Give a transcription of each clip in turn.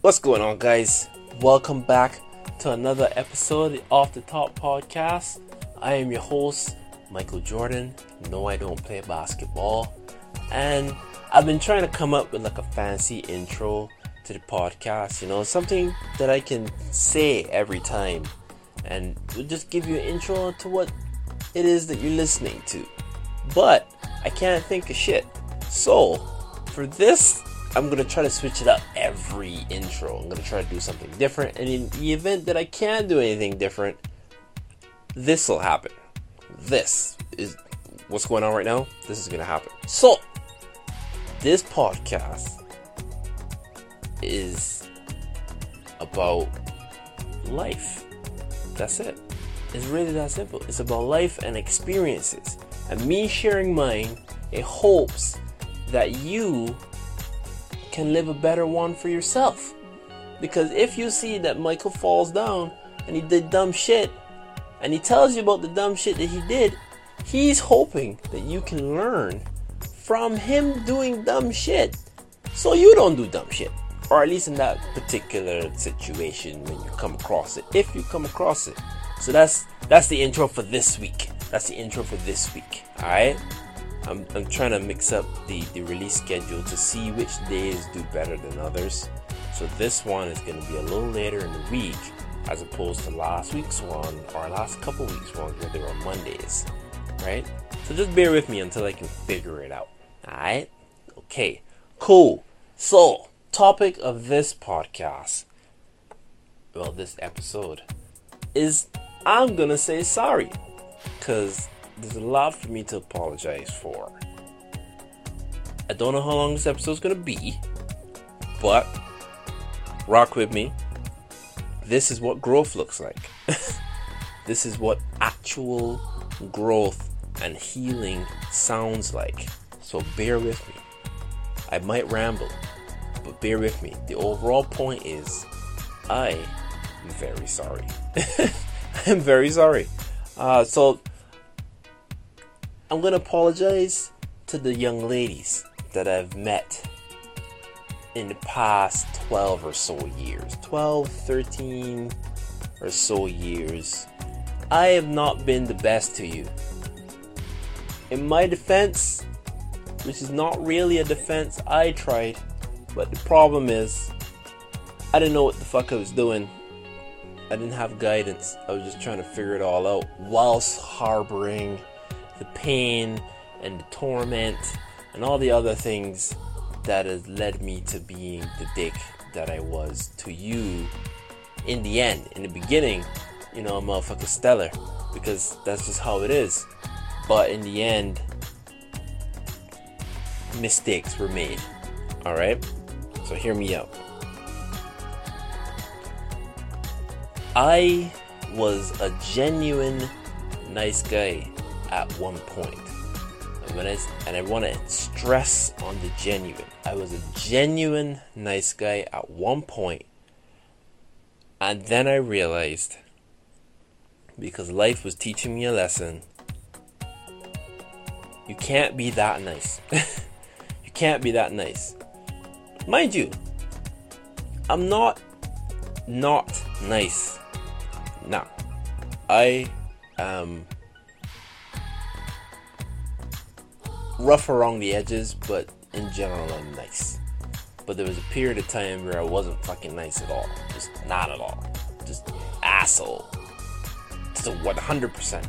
What's going on, guys? Welcome back to another episode of the Off the Top podcast. I am your host, Michael Jordan. No, I don't play basketball. And I've been trying to come up with like a fancy intro to the podcast, you know, something that I can say every time and we'll just give you an intro to what it is that you're listening to. But I can't think of shit. So, for this, I'm gonna try to switch it up every intro. I'm gonna try to do something different, and in the event that I can't do anything different, this will happen. This is what's going on right now. This is gonna happen. So, this podcast is about life. That's it. It's really that simple. It's about life and experiences. And me sharing mine in hopes that you can live a better one for yourself. Because if you see that Michael falls down and he did dumb shit, and he tells you about the dumb shit that he did, he's hoping that you can learn from him doing dumb shit. So you don't do dumb shit. Or at least in that particular situation when you come across it if you come across it. So that's that's the intro for this week. That's the intro for this week. All right I'm, I'm trying to mix up the, the release schedule to see which days do better than others. So this one is going to be a little later in the week as opposed to last week's one or last couple weeks one where they were mondays right? So just bear with me until i can figure it out. All right okay. Cool. So topic of this podcast, well, this episode, is I'm gonna say sorry. Because there's a lot for me to apologize for. I don't know how long this episode's gonna be, but rock with me. This is what growth looks like. this is what actual growth and healing sounds like. So bear with me. I might ramble but bear with me. The overall point is I am very sorry. I'm very sorry. Uh, so I'm gonna apologize to the young ladies that I've met in the past 12 or so years 12 13 or so years i have not been the best to you in my defense which is not really a defense i tried but the problem is, I didn't know what the fuck I was doing. I didn't have guidance. I was just trying to figure it all out whilst harboring the pain and the torment and all the other things that has led me to being the dick that I was to you in the end. In the beginning, you know, I'm motherfucking stellar because that's just how it is. But in the end, mistakes were made. Alright? So hear me out. I was a genuine nice guy at one point. And, I, and I want to stress on the genuine. I was a genuine nice guy at one point, And then I realized, because life was teaching me a lesson, you can't be that nice. you can't be that nice. Mind you, I'm not not nice. Nah. I am rough around the edges, but in general I'm nice. But there was a period of time where I wasn't fucking nice at all. Just not at all. Just asshole. So 100%.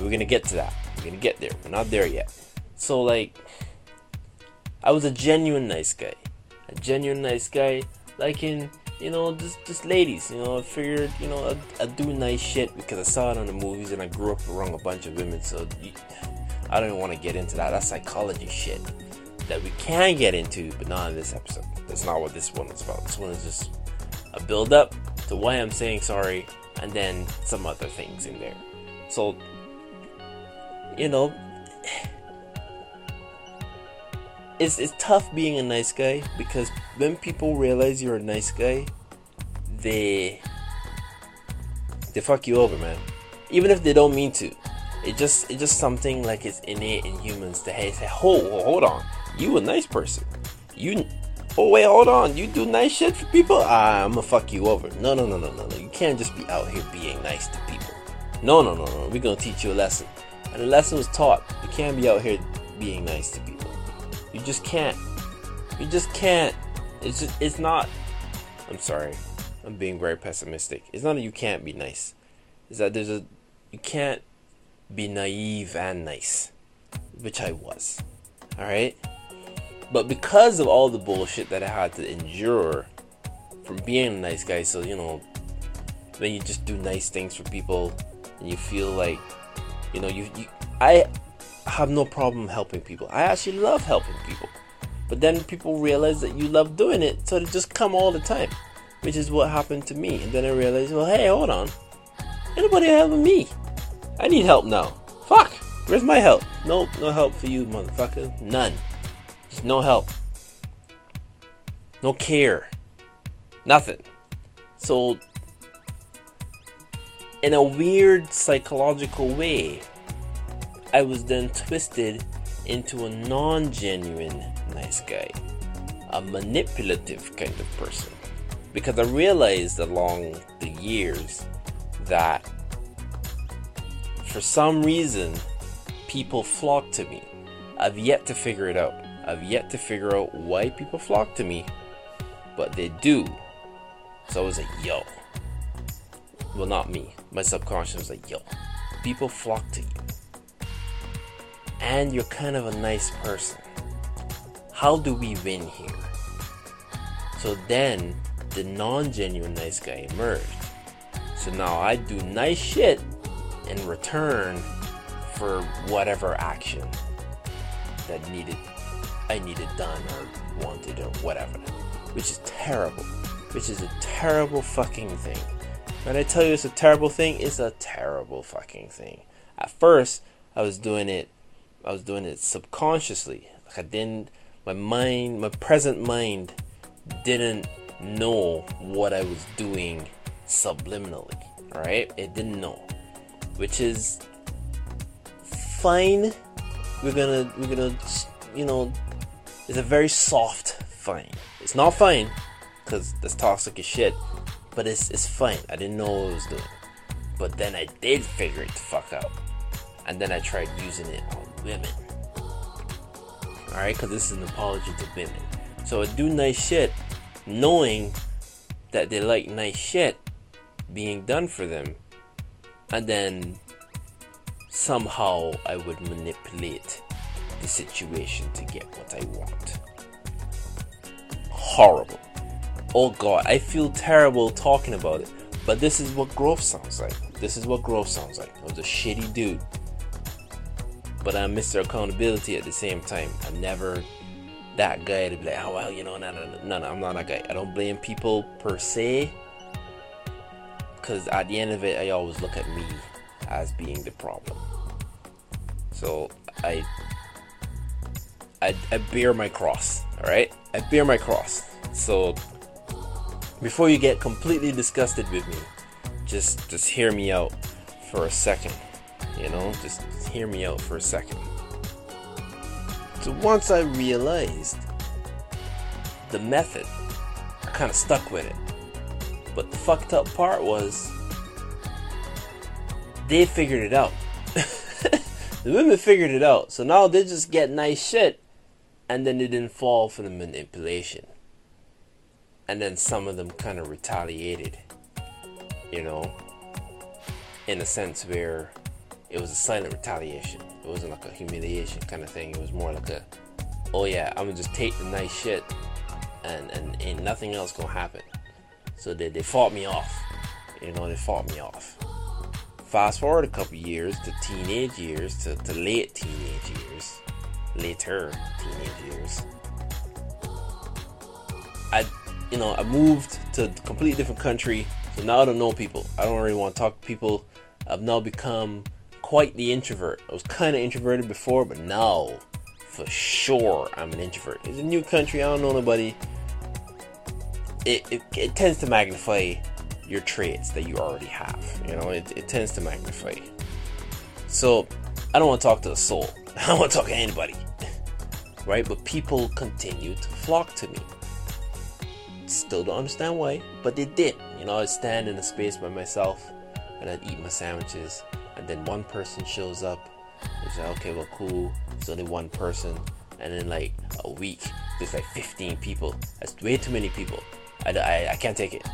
We're gonna get to that. We're gonna get there. We're not there yet. So like, I was a genuine nice guy a genuine nice guy, liking you know just just ladies. You know, I figured you know I'd, I'd, do nice shit because I saw it on the movies and I grew up around a bunch of women. So I don't even want to get into that. That's psychology shit that we can get into, but not in this episode. That's not what this one is about. This one is just a build up to why I'm saying sorry, and then some other things in there. So you know it's it's tough being a nice guy because when people realize you're a nice guy, they they fuck you over, man. Even if they don't mean to, it just it's just something like it's innate in humans to say, hold hold on, you a nice person, you oh wait, hold on, you do nice shit for people? Ah, I'm gonna fuck you over. No, no, no, no, no, no. You can't just be out here being nice to people. No, no, no, no. We're gonna teach you a lesson. And the lesson was taught. You can't be out here being nice to people. You just can't. You just can't. It's just, it's not. I'm sorry. I'm being very pessimistic. It's not that you can't be nice. It's that there's a you can't be naive and nice, which I was. All right? But because of all the bullshit that I had to endure from being a nice guy, so you know, when you just do nice things for people and you feel like, you know, you, you I have no problem helping people. I actually love helping people. But then people realize that you love doing it, so they just come all the time, which is what happened to me. And then I realized, well, hey, hold on, anybody helping me? I need help now. Fuck, where's my help? Nope, no help for you, motherfucker. None. Just no help. No care. Nothing. So, in a weird psychological way, I was then twisted into a non genuine nice guy, a manipulative kind of person. Because I realized along the years that for some reason people flock to me. I've yet to figure it out. I've yet to figure out why people flock to me, but they do. So I was like, yo. Well, not me. My subconscious was like, yo. People flock to you. And you're kind of a nice person. How do we win here? So then the non genuine nice guy emerged. So now I do nice shit in return for whatever action that needed I needed done or wanted or whatever. Which is terrible. Which is a terrible fucking thing. When I tell you it's a terrible thing, it's a terrible fucking thing. At first, I was doing it I was doing it subconsciously. Like I didn't my mind my present mind didn't know what I was doing subliminally. Alright? It didn't know which is fine. We're gonna we're gonna you know it's a very soft fine. It's not fine because that's toxic as shit, but it's it's fine. I didn't know what I was doing, but then I did figure it the fuck out, and then I tried using it on women. All right, because this is an apology to women. So I do nice shit, knowing that they like nice shit being done for them and then somehow I would manipulate the situation to get what I want. Horrible. Oh god, I feel terrible talking about it, but this is what growth sounds like. This is what growth sounds like. I was a shitty dude. But I'm Mr. Accountability at the same time. I'm never that guy to be like, oh well, you know, no, no, no, no, I'm not that guy. I don't blame people per se because at the end of it, I always look at me as being the problem. So I, I, I bear my cross. All right, I bear my cross. So before you get completely disgusted with me, just just hear me out for a second. You know, just hear me out for a second. So once I realized the method, I kind of stuck with it. But the fucked up part was they figured it out. the women figured it out. So now they just get nice shit and then they didn't fall for the manipulation. And then some of them kind of retaliated, you know, in a sense where it was a silent retaliation. It wasn't like a humiliation kind of thing. It was more like a, oh yeah, I'm gonna just take the nice shit and, and ain't nothing else gonna happen. So they, they fought me off. You know, they fought me off. Fast forward a couple years to teenage years, to, to late teenage years, later teenage years. I, you know, I moved to a completely different country, so now I don't know people. I don't really want to talk to people. I've now become quite the introvert. I was kind of introverted before, but now, for sure, I'm an introvert. It's a new country. I don't know nobody it, it, it tends to magnify your traits that you already have. You know, it, it tends to magnify. So I don't want to talk to a soul. I don't want to talk to anybody. right? But people continue to flock to me. still don't understand why, but they did. You know, I'd stand in a space by myself and I'd eat my sandwiches, and then one person shows up. It's like, okay, well, cool. It's only one person, and then like a week, there's like 15 people. That's way too many people. I, I, I can't take it.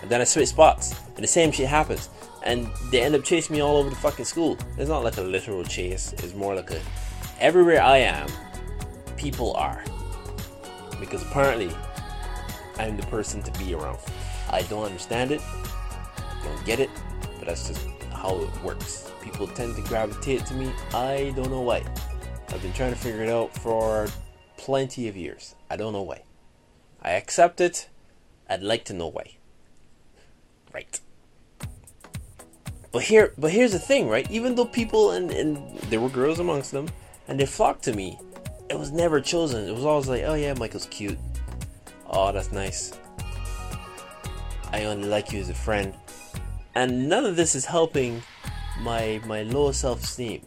And then I switch spots, and the same shit happens. And they end up chasing me all over the fucking school. It's not like a literal chase, it's more like a everywhere I am, people are. Because apparently, I'm the person to be around. I don't understand it, don't get it, but that's just how it works. People tend to gravitate to me. I don't know why. I've been trying to figure it out for plenty of years. I don't know why. I accept it. I'd like to know why. Right. But here but here's the thing, right? Even though people and, and there were girls amongst them and they flocked to me, it was never chosen. It was always like, oh yeah, Michael's cute. Oh, that's nice. I only like you as a friend. And none of this is helping my my low self-esteem.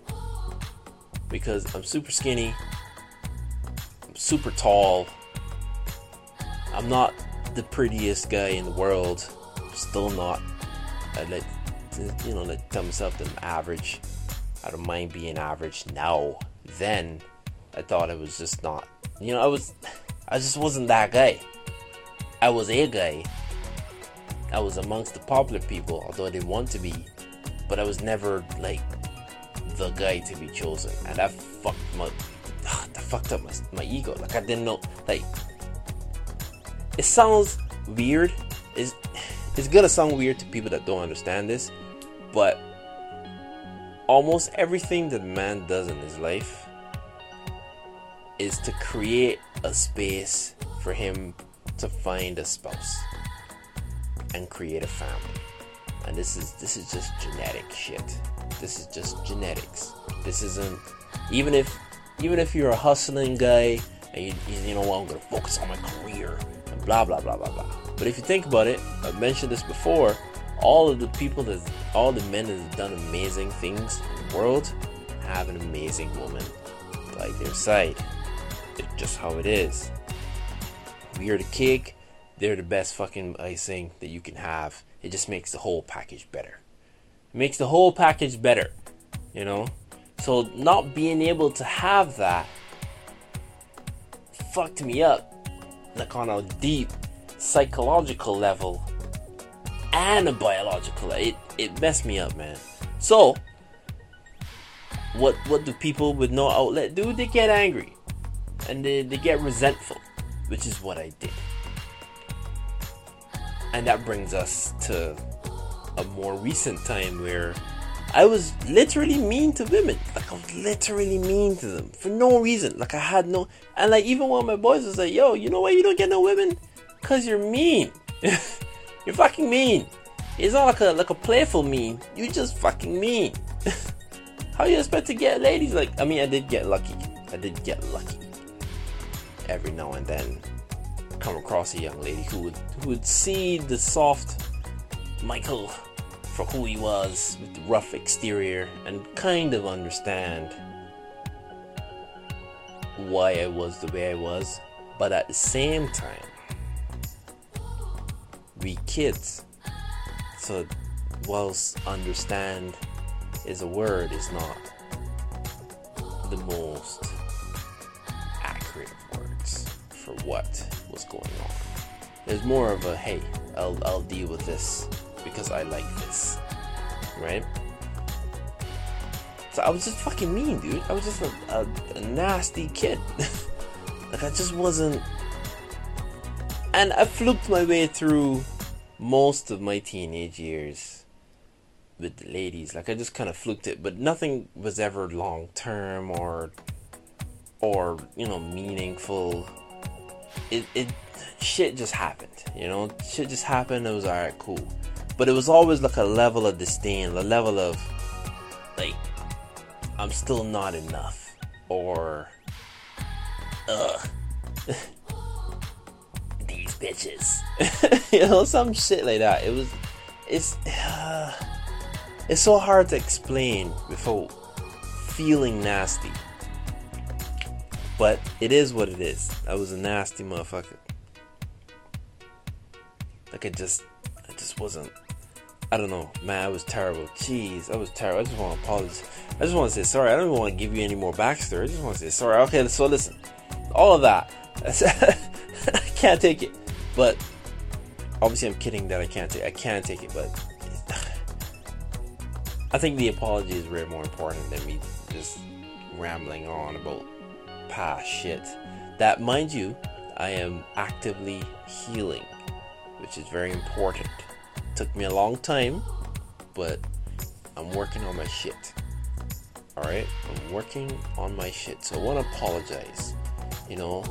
Because I'm super skinny. I'm super tall. I'm not the prettiest guy in the world. Still not. I like you know, like tell myself that I'm average. I don't mind being average now. Then I thought it was just not. You know, I was I just wasn't that guy. I was a guy. I was amongst the popular people, although I didn't want to be. But I was never like the guy to be chosen. And that fucked my that fucked up my, my ego. Like I didn't know like it sounds weird. It's it's gonna sound weird to people that don't understand this, but almost everything that man does in his life is to create a space for him to find a spouse and create a family. And this is this is just genetic shit. This is just genetics. This isn't even if even if you're a hustling guy and you, you know what I'm gonna focus on my career blah blah blah blah blah. But if you think about it, I've mentioned this before. All of the people that, all the men that have done amazing things in the world, have an amazing woman by their side. It's just how it is. We are the cake. They're the best fucking icing that you can have. It just makes the whole package better. It makes the whole package better. You know? So not being able to have that fucked me up. Like on a deep psychological level and a biological it it messed me up man. So what what do people with no outlet do? They get angry and they, they get resentful which is what i did. And that brings us to a more recent time where i was literally mean to women like i was literally mean to them for no reason like i had no and like even one of my boys was like yo you know why you don't get no women Cause you're mean. you're fucking mean. It's not like a like a playful mean. You just fucking mean. How you expect to get ladies? Like I mean, I did get lucky. I did get lucky. Every now and then, come across a young lady who would who would see the soft Michael for who he was with the rough exterior and kind of understand why I was the way I was, but at the same time we kids. So, whilst understand is a word, is not the most accurate words for what was going on. There's more of a hey, I'll, I'll deal with this because I like this, right? So I was just fucking mean, dude. I was just a, a, a nasty kid. like I just wasn't. And I fluked my way through most of my teenage years with the ladies. Like I just kind of fluked it, but nothing was ever long term or or you know meaningful. It it shit just happened, you know. Shit just happened. It was alright, cool. But it was always like a level of disdain, a level of like I'm still not enough, or ugh. These bitches. you know, some shit like that. It was, it's, uh, it's so hard to explain without feeling nasty. But it is what it is. I was a nasty motherfucker. Like I just, I just wasn't. I don't know, man. I was terrible. Jeez, I was terrible. I just want to apologize. I just want to say sorry. I don't even want to give you any more backstory. I just want to say sorry. Okay, so listen, all of that. I can't take it. But obviously, I'm kidding that I can't take. I can't take it, but I think the apology is way more important than me just rambling on about past shit. That, mind you, I am actively healing, which is very important. Took me a long time, but I'm working on my shit. Alright? I'm working on my shit. So I want to apologize. You know,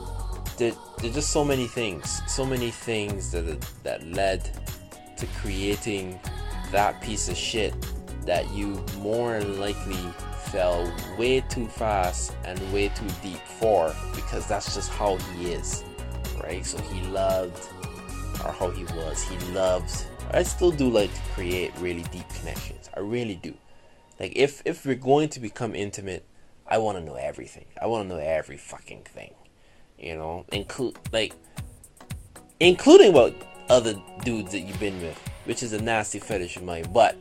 there, there's just so many things, so many things that that led to creating that piece of shit that you more than likely fell way too fast and way too deep for because that's just how he is, right? So he loved, or how he was, he loved. I still do like to create really deep connections. I really do. Like if if we're going to become intimate, I want to know everything. I want to know every fucking thing you know, include like including what other dudes that you've been with, which is a nasty fetish of mine. But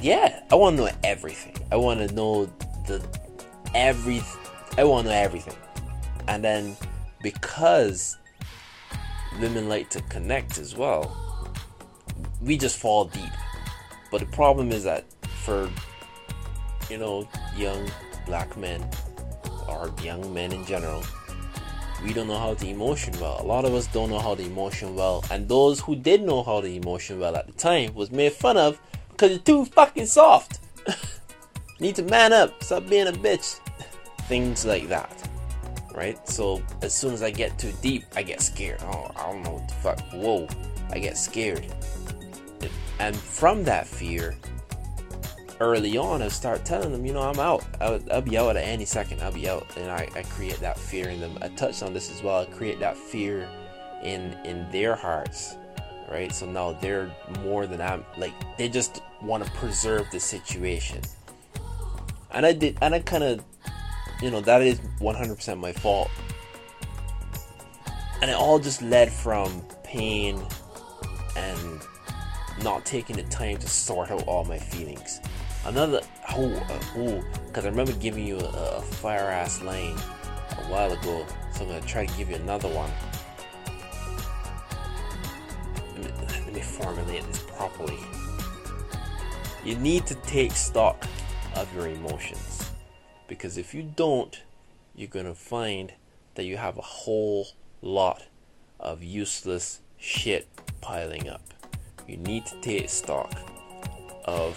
yeah, I want to know everything. I want to know the every. I want to know everything, and then because women like to connect as well, we just fall deep. But the problem is that for you know young black men or young men in general we don't know how to emotion well. A lot of us don't know how to emotion well, and those who did know how to emotion well at the time was made fun of because you're too fucking soft. Need to man up, stop being a bitch. Things like that. Right? So as soon as I get too deep, I get scared. Oh, I don't know what the fuck. Whoa. I get scared. And from that fear, early on, I start telling them, you know, I'm out. I'll, I'll, be out at any second. I'll be out, and I, I create that fear in them. I touched on this as well. I create that fear in in their hearts, right? So now they're more than I'm. Like they just want to preserve the situation, and I did, and I kind of, you know, that is 100% my fault, and it all just led from pain and not taking the time to sort out all my feelings. Another oh uh, oh, because I remember giving you a, a fire ass lane a while ago, so I'm gonna try to give you another one. Let me, let me formulate this properly. You need to take stock of your emotions because if you don't, you're gonna find that you have a whole lot of useless shit piling up. You need to take stock of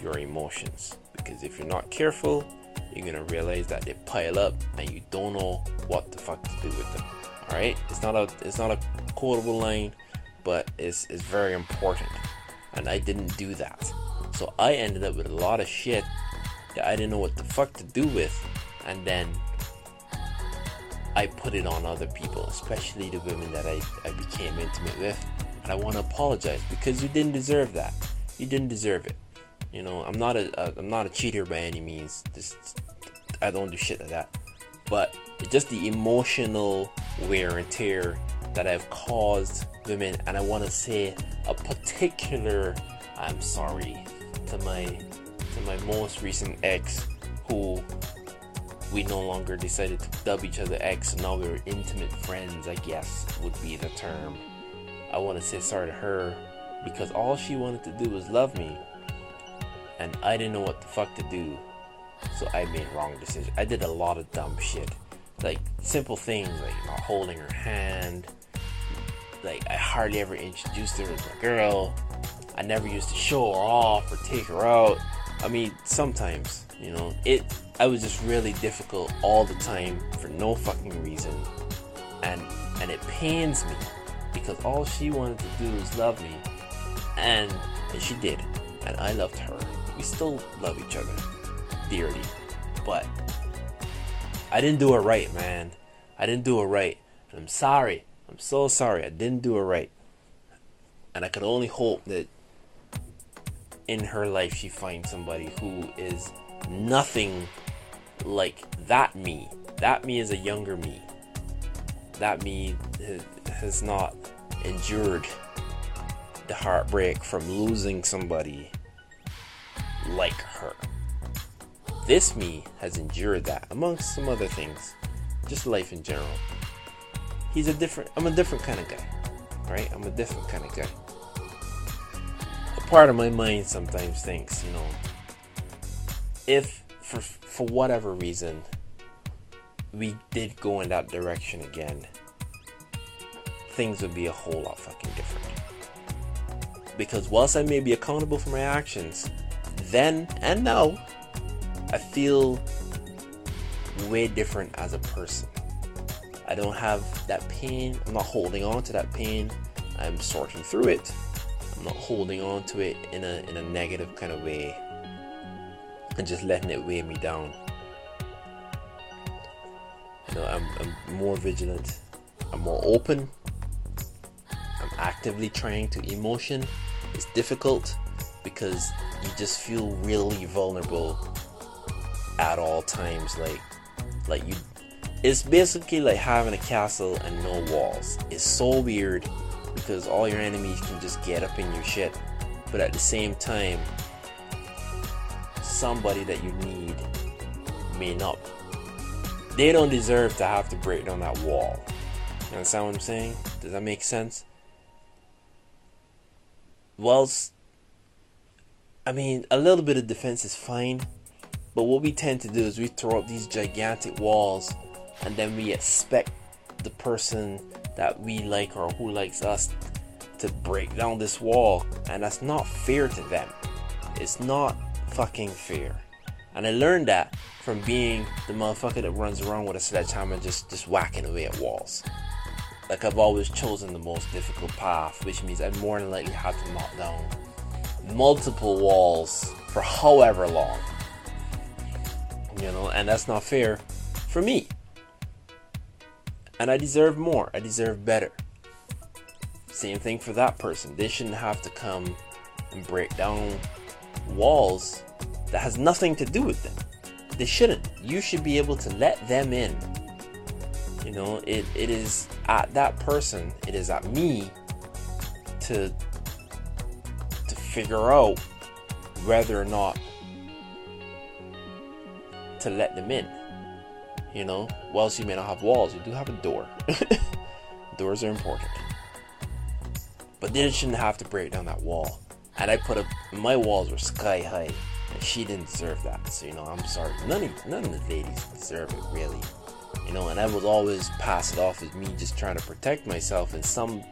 your emotions because if you're not careful, you're gonna realize that they pile up and you don't know what the fuck to do with them. All right, it's not a it's not a quotable line, but it's it's very important, and I didn't do that, so I ended up with a lot of shit that I didn't know what the fuck to do with, and then I put it on other people, especially the women that I, I became intimate with. And I want to apologize because you didn't deserve that. You didn't deserve it. You know, I'm not a, a I'm not a cheater by any means. Just I don't do shit like that. But just the emotional wear and tear that I've caused women, and I want to say a particular I'm sorry to my to my most recent ex who we no longer decided to dub each other ex, and now we're intimate friends, I guess would be the term. I want to say sorry to her because all she wanted to do was love me and I didn't know what the fuck to do. So I made wrong decisions. I did a lot of dumb shit. Like simple things like not holding her hand. Like I hardly ever introduced her as my girl. I never used to show her off or take her out. I mean, sometimes, you know, it I was just really difficult all the time for no fucking reason. And and it pains me because all she wanted to do was love me. And and she did. And I loved her we still love each other dearly. But I didn't do it right, man. I didn't do it right. I'm sorry. I'm so sorry. I didn't do it right. And I could only hope that in her life she finds somebody who is nothing like that me. That me is a younger me. That me has not endured the heartbreak from losing somebody like her. This me has endured that, amongst some other things, just life in general. He's a different, I'm a different kind of guy, right? I'm a different kind of guy. A part of my mind sometimes thinks, you know, if for for whatever reason we did go in that direction again, things would be a whole lot fucking different. Because whilst I may be accountable for my actions, then and now, I feel way different as a person. I don't have that pain. I'm not holding on to that pain. I'm sorting through it. I'm not holding on to it in a in a negative kind of way and just letting it weigh me down. Know, I'm, I'm more vigilant. I'm more open. I'm actively trying to emotion. It's difficult because you just feel really vulnerable at all times. Like, like you, it's basically like having a castle and no walls. It's so weird because all your enemies can just get up in your shit, but at the same time, somebody that you need may not. They don't deserve to have to break down that wall. You understand what I'm saying? Does that make sense? Whilst I mean, a little bit of defense is fine, but what we tend to do is we throw up these gigantic walls and then we expect the person that we like or who likes us to break down this wall, and that's not fair to them. It's not fucking fair. And I learned that from being the motherfucker that runs around with a sledgehammer just, just whacking away at walls. Like I've always chosen the most difficult path, which means I more than likely have to knock down multiple walls for however long. You know, and that's not fair for me. And I deserve more. I deserve better. Same thing for that person. They shouldn't have to come and break down walls that has nothing to do with them. They shouldn't. You should be able to let them in. You know, it, it is at that person, it is at me to to figure out whether or not to let them in. You know, whilst you may not have walls, you do have a door. Doors are important. But they shouldn't have to break down that wall. And I put up my walls were sky high, she didn't deserve that. So you know, I'm sorry. None of none of the ladies deserve it, really. You know, and I would always pass it off as me just trying to protect myself in some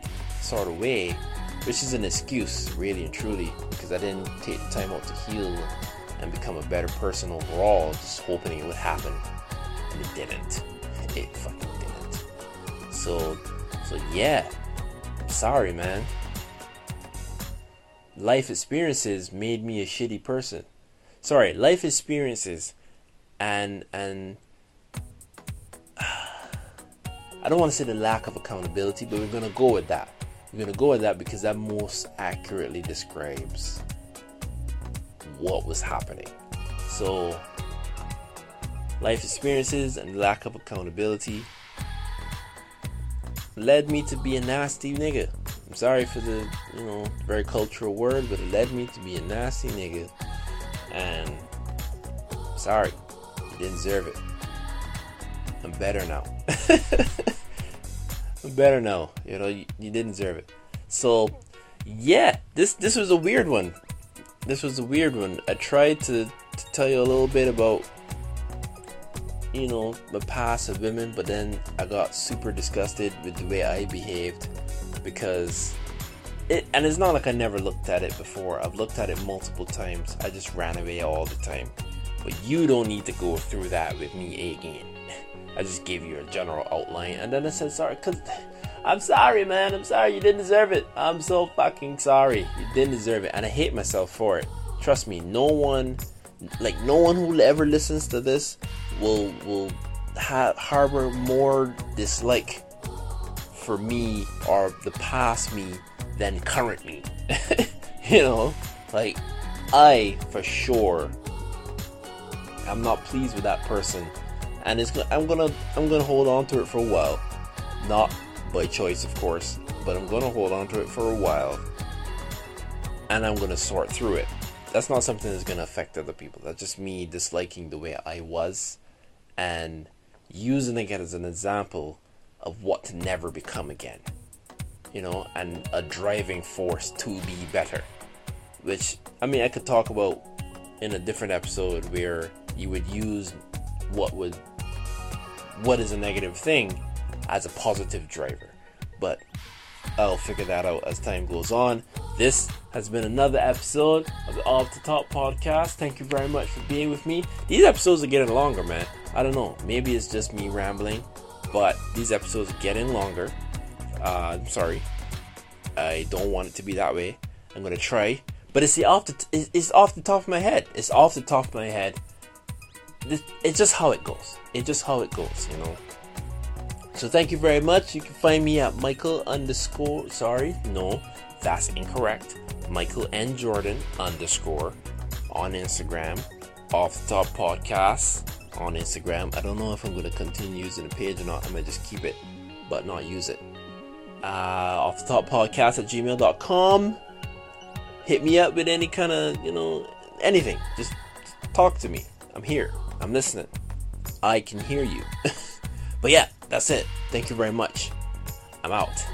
sort of way which is an excuse, really and truly, because I didn't take the time out to heal and become a better person overall, just hoping it would happen, and it didn't. It fucking didn't. So, so yeah, I'm sorry, man. Life experiences made me a shitty person. Sorry, life experiences, and and. I don't want to say the lack of accountability, but we're gonna go with that We're gonna go with that because that most accurately describes what was happening. So, life experiences and lack of accountability led me to be a nasty nigga. I'm sorry for the, you know, very cultural word, but it led me to be a nasty nigga. And sorry, you didn't deserve it. I'm better now. I'm better now. You know, you, you didn't deserve it. So, yeah, this this was a weird one. This was a weird one. I tried to, to tell you a little bit about, you know, the past of women, but then I got super disgusted with the way I behaved because it, and it's not like I never looked at it before. I've looked at it multiple times. I just ran away all the time. But you don't need to go through that with me again. I just gave you a general outline, and then I said sorry, cause I'm sorry, man. I'm sorry. You didn't deserve it. I'm so fucking sorry. You didn't deserve it, and I hate myself for it. Trust me. No one, like no one who ever listens to this, will will ha- harbor more dislike for me or the past me than current me. you know, like I for sure. I'm not pleased with that person and it's gonna, I'm gonna I'm gonna hold on to it for a while, not by choice, of course, but I'm to hold on to it for a while and I'm to sort through it. That's not something that's to affect other people. That's just me disliking the way I was and using it as an example of what to never become again. You know, and a driving force to be better. Which, I mean, I could talk about in a different episode where you would use what would what is a negative thing as a positive driver. But I'll figure that out as time goes on. This has been another episode of the Off the Top podcast. Thank you very much for being with me. These episodes are getting longer, man. I don't know. Maybe it's just me rambling, but these episodes are getting longer. Uh, I'm sorry. I don't want it to be that way. I'm gonna try, but it's the off the t- it's off the top of my head. It's off the top of my head. It's just how it goes. It's just how it goes, you know. So thank you very much. You can find me at Michael underscore. Sorry, no, that's incorrect. Michael and Jordan underscore on Instagram. Off the top podcast on Instagram. I don't know if I'm to continue using the page or not. I might just keep it, but not use it. Uh, off the top podcast at gmail.com. Hit me up with any kind of, you know, anything. Just talk to me. I'm here. I'm listening. I can hear you. but yeah, that's it. Thank you very much. I'm out.